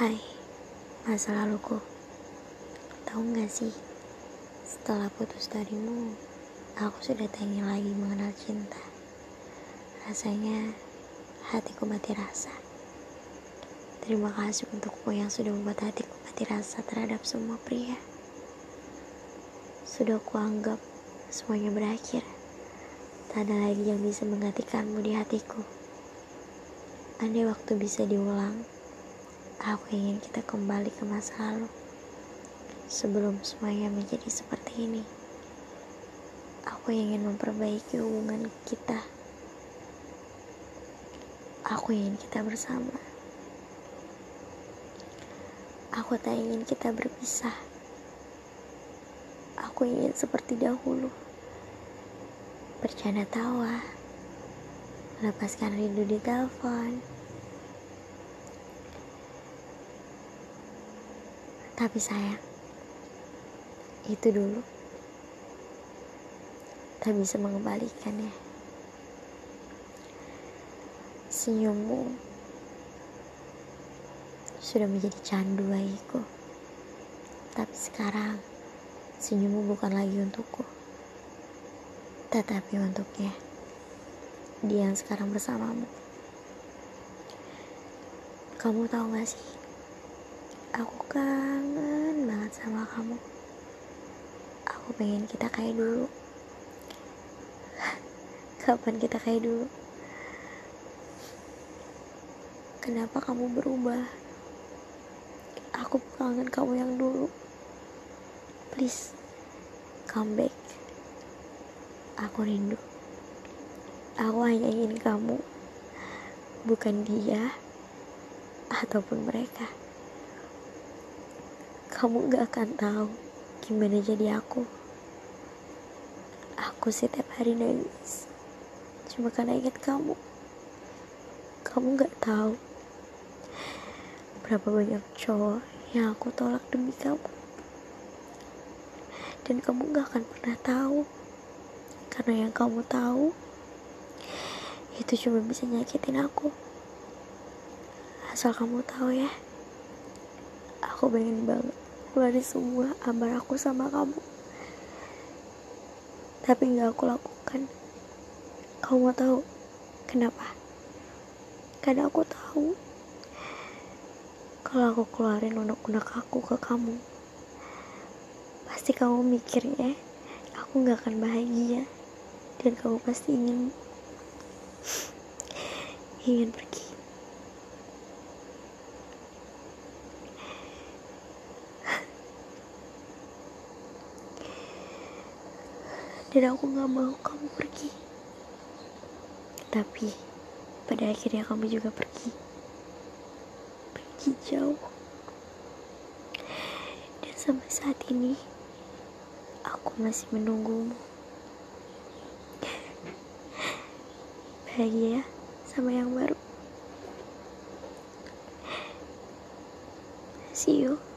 Hai, masa laluku. Tahu gak sih, setelah putus darimu, aku sudah ingin lagi mengenal cinta. Rasanya hatiku mati rasa. Terima kasih untukmu yang sudah membuat hatiku mati rasa terhadap semua pria. Sudah kuanggap semuanya berakhir. Tak ada lagi yang bisa menggantikanmu di hatiku. Andai waktu bisa diulang, aku ingin kita kembali ke masa lalu. Sebelum semuanya menjadi seperti ini, aku ingin memperbaiki hubungan kita. Aku ingin kita bersama. Aku tak ingin kita berpisah. Aku ingin seperti dahulu. Bercanda tawa. Lepaskan rindu di telepon. Tapi sayang, itu dulu tak bisa mengembalikannya. Senyummu sudah menjadi candu bagiku. Tapi sekarang senyummu bukan lagi untukku, tetapi untuknya. Dia yang sekarang bersamamu. Kamu tahu gak sih? Aku kangen banget sama kamu. Aku pengen kita kayak dulu. Kapan kita kayak dulu? Kenapa kamu berubah? Aku kangen kamu yang dulu. Please, come back. Aku rindu. Aku hanya ingin kamu, bukan dia ataupun mereka. Kamu gak akan tahu gimana jadi aku. Aku setiap hari nangis, cuma karena ingat kamu. Kamu gak tahu berapa banyak cowok yang aku tolak demi kamu. Dan kamu gak akan pernah tahu, karena yang kamu tahu itu cuma bisa nyakitin aku. Asal kamu tahu ya, aku pengen banget keluarin semua amar aku sama kamu. Tapi nggak aku lakukan. Kamu mau tahu kenapa? Karena aku tahu kalau aku keluarin unek-unek aku ke kamu, pasti kamu mikirnya aku nggak akan bahagia dan kamu pasti ingin ingin pergi. Dan aku gak mau kamu pergi. Tapi pada akhirnya kamu juga pergi. Pergi jauh. Dan sampai saat ini aku masih menunggumu. Bahagia sama yang baru. See you.